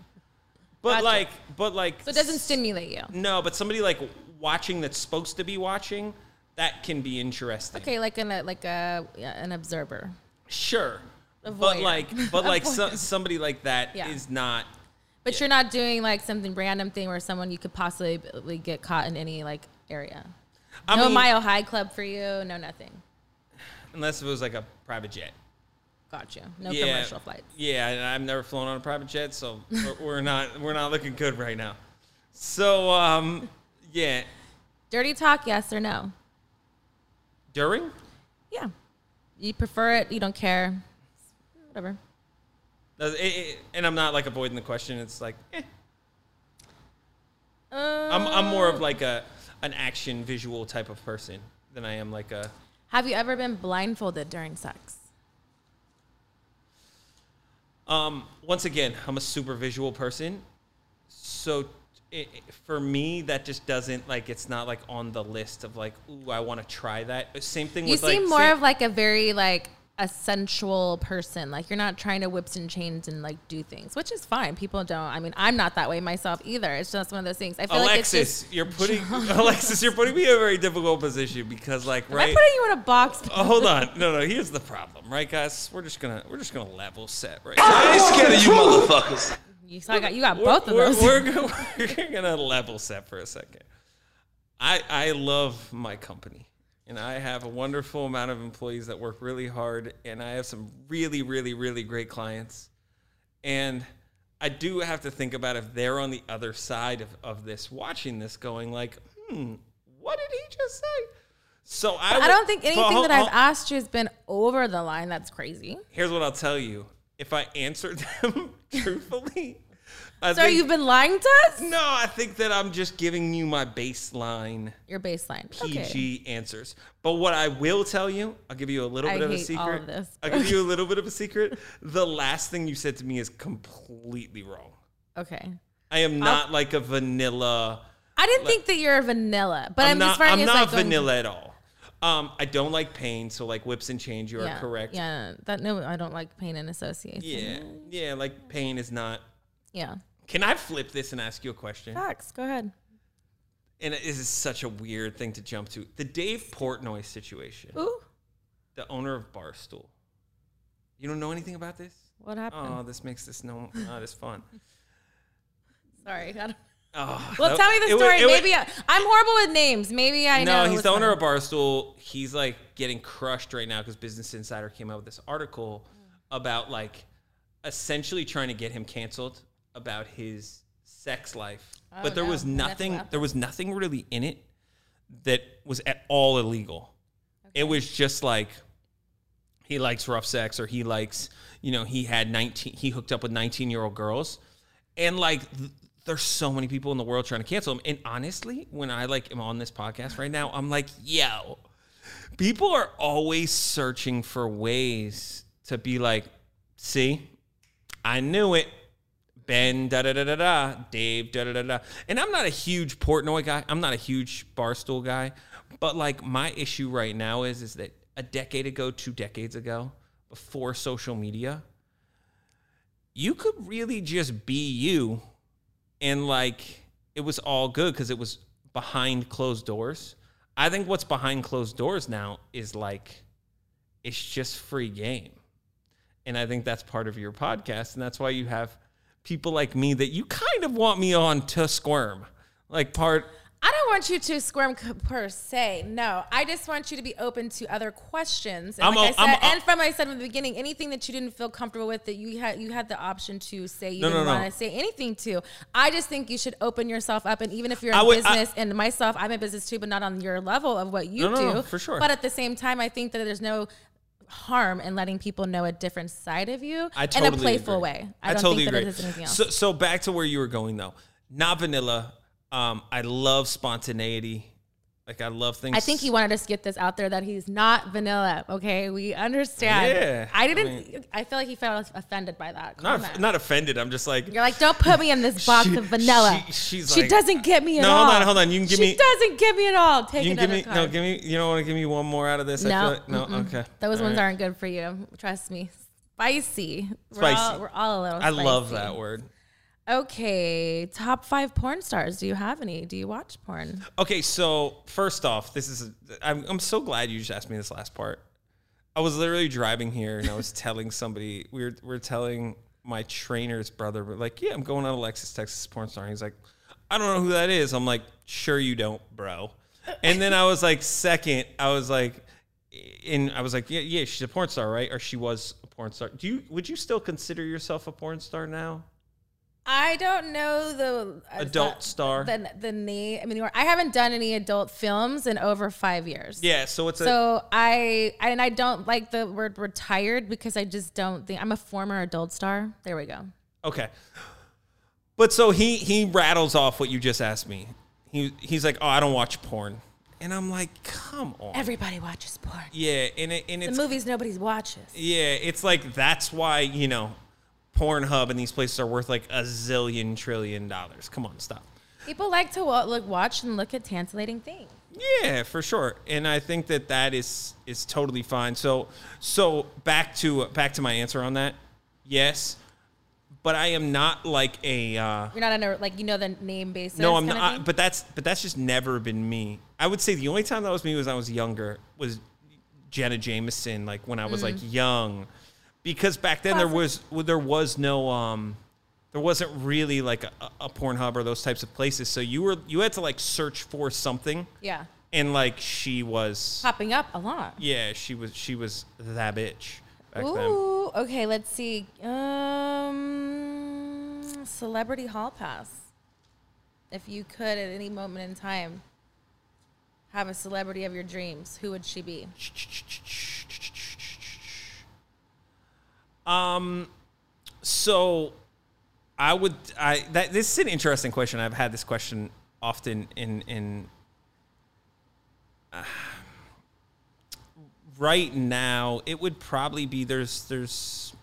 But Gotcha. like, but like, So it doesn't stimulate you. no, but somebody like watching that's supposed to be watching, that can be interesting. Okay, like an like a yeah, an observer. sure, but like, but like so, somebody like that is Yeah. not. But you're not doing like something random thing where someone you could possibly get caught in any like area. I no mean, mile high club for you. No nothing. unless it was like a private jet. Got you. No yeah, commercial flights. Yeah, and I've never flown on a private jet, so we're, we're not we're not looking good right now. So um, yeah, Dirty talk, yes or no? during. Yeah. You prefer it. You don't care. Whatever. It- it- and I'm not like avoiding the question. It's like, eh. Uh, I'm, I'm more of like a an action visual type of person than I am like a Have you ever been blindfolded during sex? um once again I'm a super visual person so it, for me that just doesn't like it's not like on the list of like ooh I want to try that same thing You with seem like more same- of like a very like a sensual person. Like you're not trying to whips and chains and like do things, which is fine. People don't. I mean, I'm not that way myself either. It's just one of those things. I feel like it's Alexis just. you're putting Alexis you're putting me in a very difficult position because like Am right I'm putting you in a box? Oh, hold on no no here's the problem right guys we're just gonna we're just gonna level set right I ain't scared of you motherfuckers. You, so I got you got both of we're, those. We're, go- we're gonna level set for a second. I I love my company, and I have a wonderful amount of employees that work really hard, and I have some really, really, really great clients. And I do have to think about if they're on the other side of, of this, watching this, going like, hmm, what did he just say? So I, I don't think anything that I've asked you has been over the line. That's crazy. Here's what I'll tell you: if I answered them truthfully, I So think- you've been lying to us? no, I think that I'm just giving you my baseline Your baseline. PG Okay. answers. But what I will tell you, I'll give you a little I bit of a secret. all of this. I'll give you a little bit of a secret. The last thing you said to me is completely wrong. Okay. I am not like a vanilla. I didn't think that you're a vanilla, but I'm, I'm not. I'm not like vanilla at all. Um, I don't like pain, so like whips and chains. You are correct. Yeah, that no, I don't like pain and association. yeah, yeah. Like pain is not. yeah. Can I flip this and ask you a question? Facts. Go ahead. And this is such a weird thing to jump to. The Dave Portnoy situation. Ooh, the owner of Barstool. You don't know anything about this? what happened? Oh, this makes this no not as fun. Sorry. I don't, Oh, well, that- tell me the story. Maybe I, I'm horrible with names. Maybe I know. no, he's the owner of Barstool. He's like getting crushed right now because Business Insider came out with this article mm. about like essentially trying to get him canceled about his sex life. Oh, but there no. was nothing. There was nothing really in it that was at all illegal. It was just like he likes rough sex or he likes you know he had 19 he hooked up with 19 year old girls and like th- there's so many people in the world trying to cancel him and honestly when i like am on this podcast right now i'm like yo people are always searching for ways to be like see i knew it Ben da da da da da, Dave da da da da. And I'm not a huge Portnoy guy. I'm not a huge Barstool guy. But like my issue right now is is that a decade ago, two decades ago, before social media, you could really just be you, and like it was all good because it was behind closed doors. I think what's behind closed doors now is like it's just free game. And I think that's part of your podcast. And that's why you have people like me that you kind of want me on to squirm. Like part I don't want you to squirm per se. No, I just want you to be open to other questions. And I'm like o- I said, I'm o- and from what I said from the beginning, anything that you didn't feel comfortable with, that you had, you had the option to say you No, didn't no. want to say anything to. I just think you should open yourself up, and even if you're in would- I- business, and myself, I'm in business too, but not on your level of what you do. for sure. But at the same time, I think that there's no harm in letting people know a different side of you I totally in a playful agree. way. I, don't totally agree. it is anything else. So, so back to where you were going though. Not vanilla. Um, I love spontaneity. Like I love things. I think he wanted us to get this out there that he's not vanilla. Okay, we understand. Yeah, I I didn't. I, feel like he felt offended by that. not comment. not offended. I'm just like You're like, don't put me in this box She- of vanilla. she- she's she like- doesn't get me at No, all. hold on, hold on. You can give she me- She doesn't get me at all. Take you can give me card. no, give me. You don't want to give me one more out of this. I No, feel like, no, mm-mm. okay. Those All ones right. aren't good for you. Trust me. Spicy. We're Spicy. all, we're all a little. I love that word. Okay, top five porn stars. Do you have any? Do you watch porn? Okay, so first off, this is. A, I'm I'm so glad you just asked me this last part. I was literally driving here and I was telling somebody we were we are telling my trainer's brother, but like, yeah, I'm going on Alexis Texas porn star. And he's like, I don't know who that is. I'm like, sure you don't, bro. And then I was like, second, I was like, and I was like, yeah, yeah, she's a porn star, right? Or she was a porn star. Do you would you still consider yourself a porn star now? I don't know the uh, Adult the- star? The the name. I mean, I haven't done any adult films in over five years. Yeah, so it's So I and I don't like the word retired because I just don't think I'm a former adult star. There we go. Okay. But so he he rattles off what you just asked me. He he's like, "Oh, I don't watch porn." And I'm like, "Come on." Everybody watches porn. yeah, and it, and The movies nobody watches. yeah, it's like that's why, you know, Pornhub and these places are worth like a zillion trillion dollars. Come on, stop. People like to look, watch and look at tantalating things. Yeah, for sure. And I think that that is is totally fine. So so back to back to my answer on that. Yes. But I am not like a uh You're not under like you know the name basis. No, I'm not. thing? But that's but that's just never been me. I would say the only time that was me was when I was younger was Jenna Jameson, like when I was like young, because back then there was there was no um there wasn't really like a, a Pornhub or those types of places. So you were you had to like search for something, yeah, and like she was popping up a lot. yeah she was she was that bitch back then. Ooh, okay. Let's see. Um, celebrity hall pass. If you could at any moment in time have a celebrity of your dreams, who would she be? Um, so I would I that this is an interesting question. I've had this question often in in uh, right now. It would probably be there's there's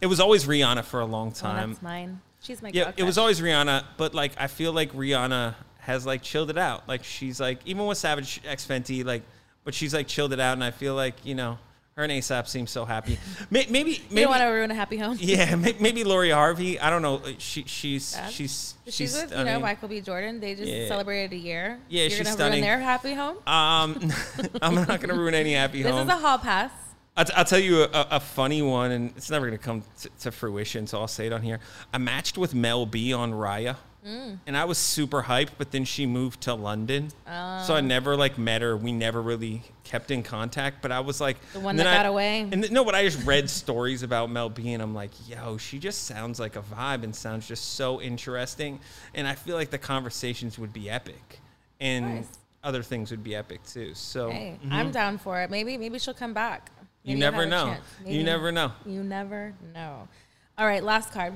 it was always Rihanna for a long Oh, time. that's mine. She's my yeah, girl it was always Rihanna, but like I feel like Rihanna has like chilled it out. Like she's like even with Savage X Fenty, like but she's like chilled it out, and I feel like you know her and ASAP seem so happy. May- Maybe maybe You don't want to ruin a happy home. yeah, may- maybe Lori Harvey. I don't know. She she's Bad. she's She's, she's with you know. Michael B. Jordan. They just Yeah. celebrated a year. Yeah, You're she's gonna stunning. ruin their happy home. Um, I'm not gonna ruin any happy This home. This is a hall pass. I'll, t- I'll tell you a, a funny one, and it's never gonna come t- to fruition, so I'll say it on here. I matched with Mel B on Raya, Mm. and I was super hyped, but then she moved to London, so Oh. I never like met her. We never really kept in contact, but I was like The one that I- got away. And th- no, but I just read stories about Mel B, and I'm like, yo, she just sounds like a vibe and sounds just so interesting, and I feel like the conversations would be epic, and Nice. other things would be epic too. So Hey, I'm down for it. Maybe maybe she'll come back. Mm-hmm. You never know. You never know. You never know. All right, last card.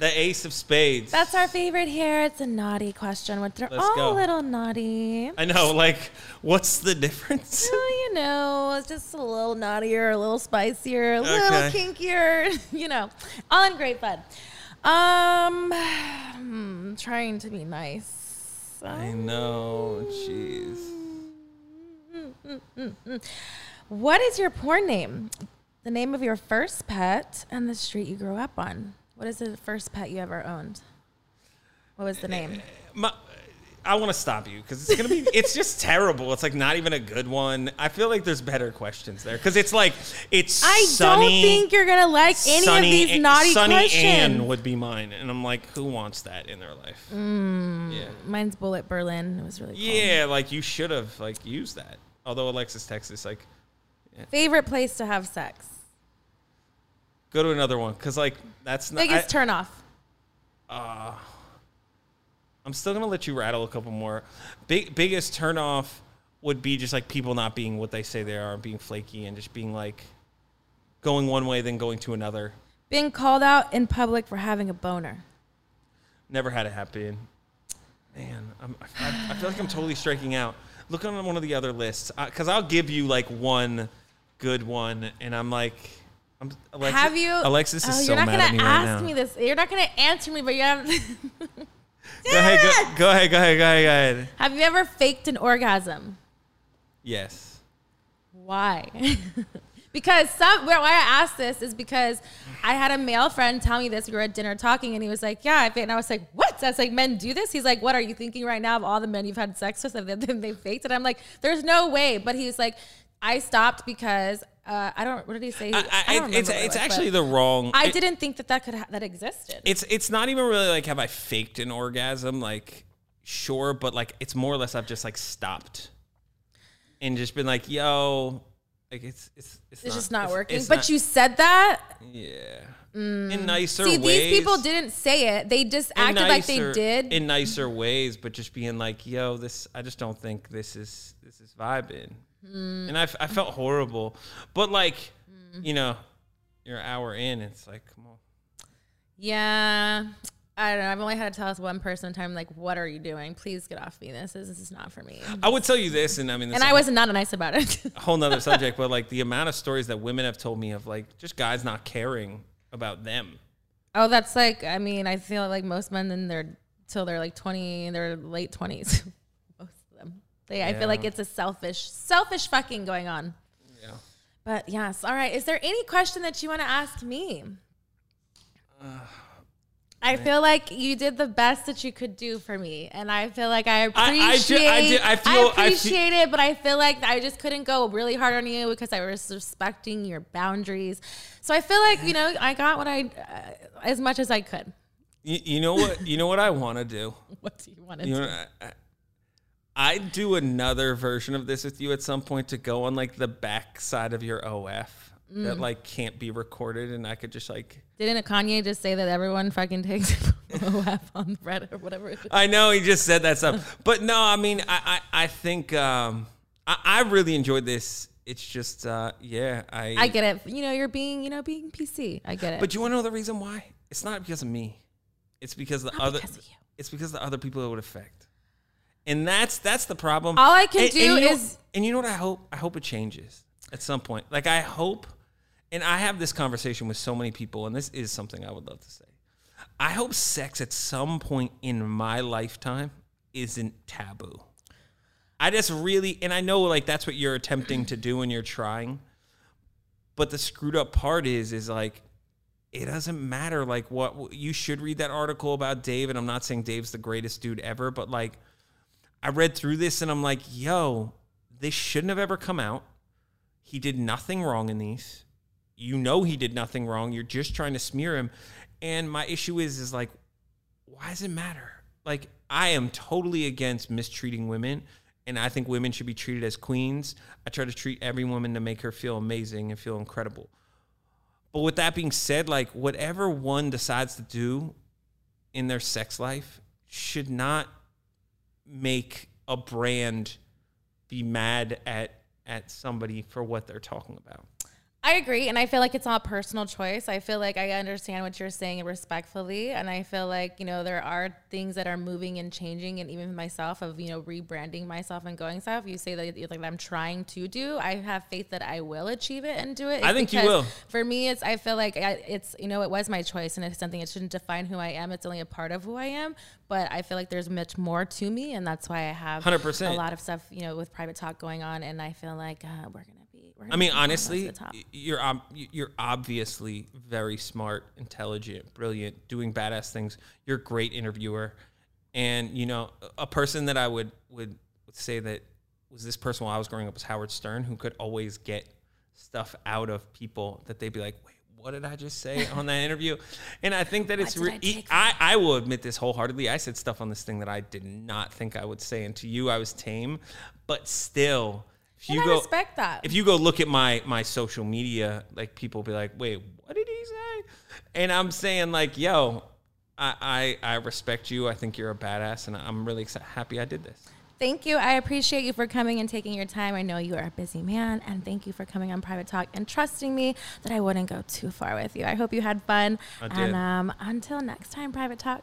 The Ace of Spades. That's our favorite here. It's a naughty question, which they're Let's all go. a little naughty. I know. Like, what's the difference? Well, you know, it's just a little naughtier, a little spicier, a little Okay. kinkier. You know, all in great fun. Um, hmm, trying to be nice. I know. Jeez. What is your porn name? The name of your first pet and the street you grew up on. What is the first pet you ever owned? What was the name? My, I want to stop you because it's gonna be. It's just terrible. It's like not even a good one. I feel like there's better questions there because it's like it's. I sunny, don't think you're gonna like any Sunny of these naughty Sunny questions. Ann would be mine, and I'm like, who wants that in their life? Mm. Yeah, Mine's Bullet Berlin. It was really cool. yeah. Like you should have like used that. Although Alexis Texas, like, Favorite place to have sex? Go to another one because like that's not. Biggest I, turn off. Uh, I'm still gonna let you rattle a couple more. Big biggest turnoff would be just like people not being what they say they are, being flaky, and just being like going one way then going to another. Being called out in public for having a boner. Never had it happen. Man, I'm, I, I feel like I'm totally striking out. Look on one of the other lists uh, because I'll give you like one good one, and I'm like, I'm Alexis, have you? Alexis is oh, so you're not mad gonna at me ask now. me this. You're not gonna answer me, but you have. Go ahead, go, go ahead, go ahead, go ahead, go ahead. have you ever faked an orgasm? Yes. Why? because some why I asked this is because I had a male friend tell me this. We were at dinner talking, and he was like, "Yeah, I faked." And I was like, "What?" I was like, "Men do this?" He's like, "What are you thinking right now of all the men you've had sex with? Have they, they faked it?" I'm like, "There's no way." But he was like, "I stopped because uh, I don't." What did he say? I, I I, don't it's it's was, actually the wrong. I it- didn't think that that could ha- that existed. it's it's not even really like have I faked an orgasm like sure but like it's more or less I've just like stopped and just been like yo like it's it's it's, it's just not it's- working. it's but not- you said that. yeah in nicer See, ways these people didn't say it. They just acted like they did. in nicer ways but just being like yo this I just don't think this is this is vibing Hmm. and I felt horrible but like you know you're an hour in it's like come on Yeah. I don't know. I've only had to tell us one person at a time, like, what are you doing? Please get off me. This is, this is not for me. I would tell you this and I mean this And I was not not nice about it. a whole nother subject, but like the amount of stories that women have told me of like just guys not caring about them. oh, that's like, I mean, I feel like most men in their, till they're like 20, in their late 20s. most of them. They, I feel like it's a selfish, selfish fucking going on. Yeah. But yes. All right. Is there any question that you want to ask me? I feel like you did the best that you could do for me, and I feel like I I- I appreciate. I I feel- I fe- appreciate it, but I feel like I just couldn't go really hard on you because I was respecting your boundaries. So I feel like you know I got what I uh, as much as I could. You, you know what? You know what I want to do. What do you want to You do? know, I, I, I'd do another version of this with you at some point to go on like the back side of your OF that Mm. like can't be recorded, and I could just like. Didn't Kanye just say that everyone fucking takes OF on Reddit or whatever? it is? I know he just said that stuff, but no, I mean, I I, I think um, I, I really enjoyed this. It's just uh, yeah, I I get it. You know, you're being you know being PC. I get it. But you want to know the reason why? It's not because of me. It's because the Not other. because. It's because the other people it would affect, and that's that's the problem. All I can And- do and you know- is- and you know what I hope? I hope it changes at some point. Like I hope, and I have this conversation with so many people, and this is something I would love to say. I hope sex at some point in my lifetime isn't taboo. I just really, and I know like that's what you're attempting to do and you're trying. But the screwed up part is, is like, it doesn't matter. Like, what you should read that article about Dave. And I'm not saying Dave's the greatest dude ever, but like, I read through this and I'm like, yo, this shouldn't have ever come out. He did nothing wrong in these. You know he did nothing wrong. You're just trying to smear him. And my issue is, is like, why does it matter? Like, I am totally against mistreating women, and I think women should be treated as queens. I try to treat every woman to make her feel amazing and feel incredible. But with that being said, like, whatever one decides to do in their sex life should not make a brand be mad at at somebody for what they're talking about. I agree, and I feel like it's all personal choice. I feel like I understand what you're saying respectfully, and I feel like you know there are things that are moving and changing, and even myself of you know rebranding myself and going stuff. You say that you're like I'm trying to do. I have faith that I will achieve it and do it. I think you will. For me, it's I feel like I, it's you know it was my choice, and it's something it shouldn't define who I am. It's only a part of who I am, but I feel like there's much more to me, and that's why I have 100%. a lot of stuff you know with private talk going on, and I feel like uh, we're gonna be. I mean, honestly, you're ob- you're obviously very smart, intelligent, brilliant, doing badass things. You're a great interviewer. And you know, a person that I would would, say that was this person while I was growing up was Howard Stern, who could always get stuff out of people that they'd be like, wait, what did I just say on that interview? And I think that it's, did I I, I will admit this wholeheartedly. I said stuff on this thing that I did not think I would say. And to you, I was tame, but still, if you And I go, respect that. if you go look at my, my social media, like people be like, wait, what did he say? And I'm saying like, yo, I, I, I respect you. I think you're a badass and I'm really excited, happy I did this. Thank you. I appreciate you for coming and taking your time. I know you are a busy man, and thank you for coming on Private Talk and trusting me that I wouldn't go too far with you. I hope you had fun. I did. And um, until next time, Private Talk.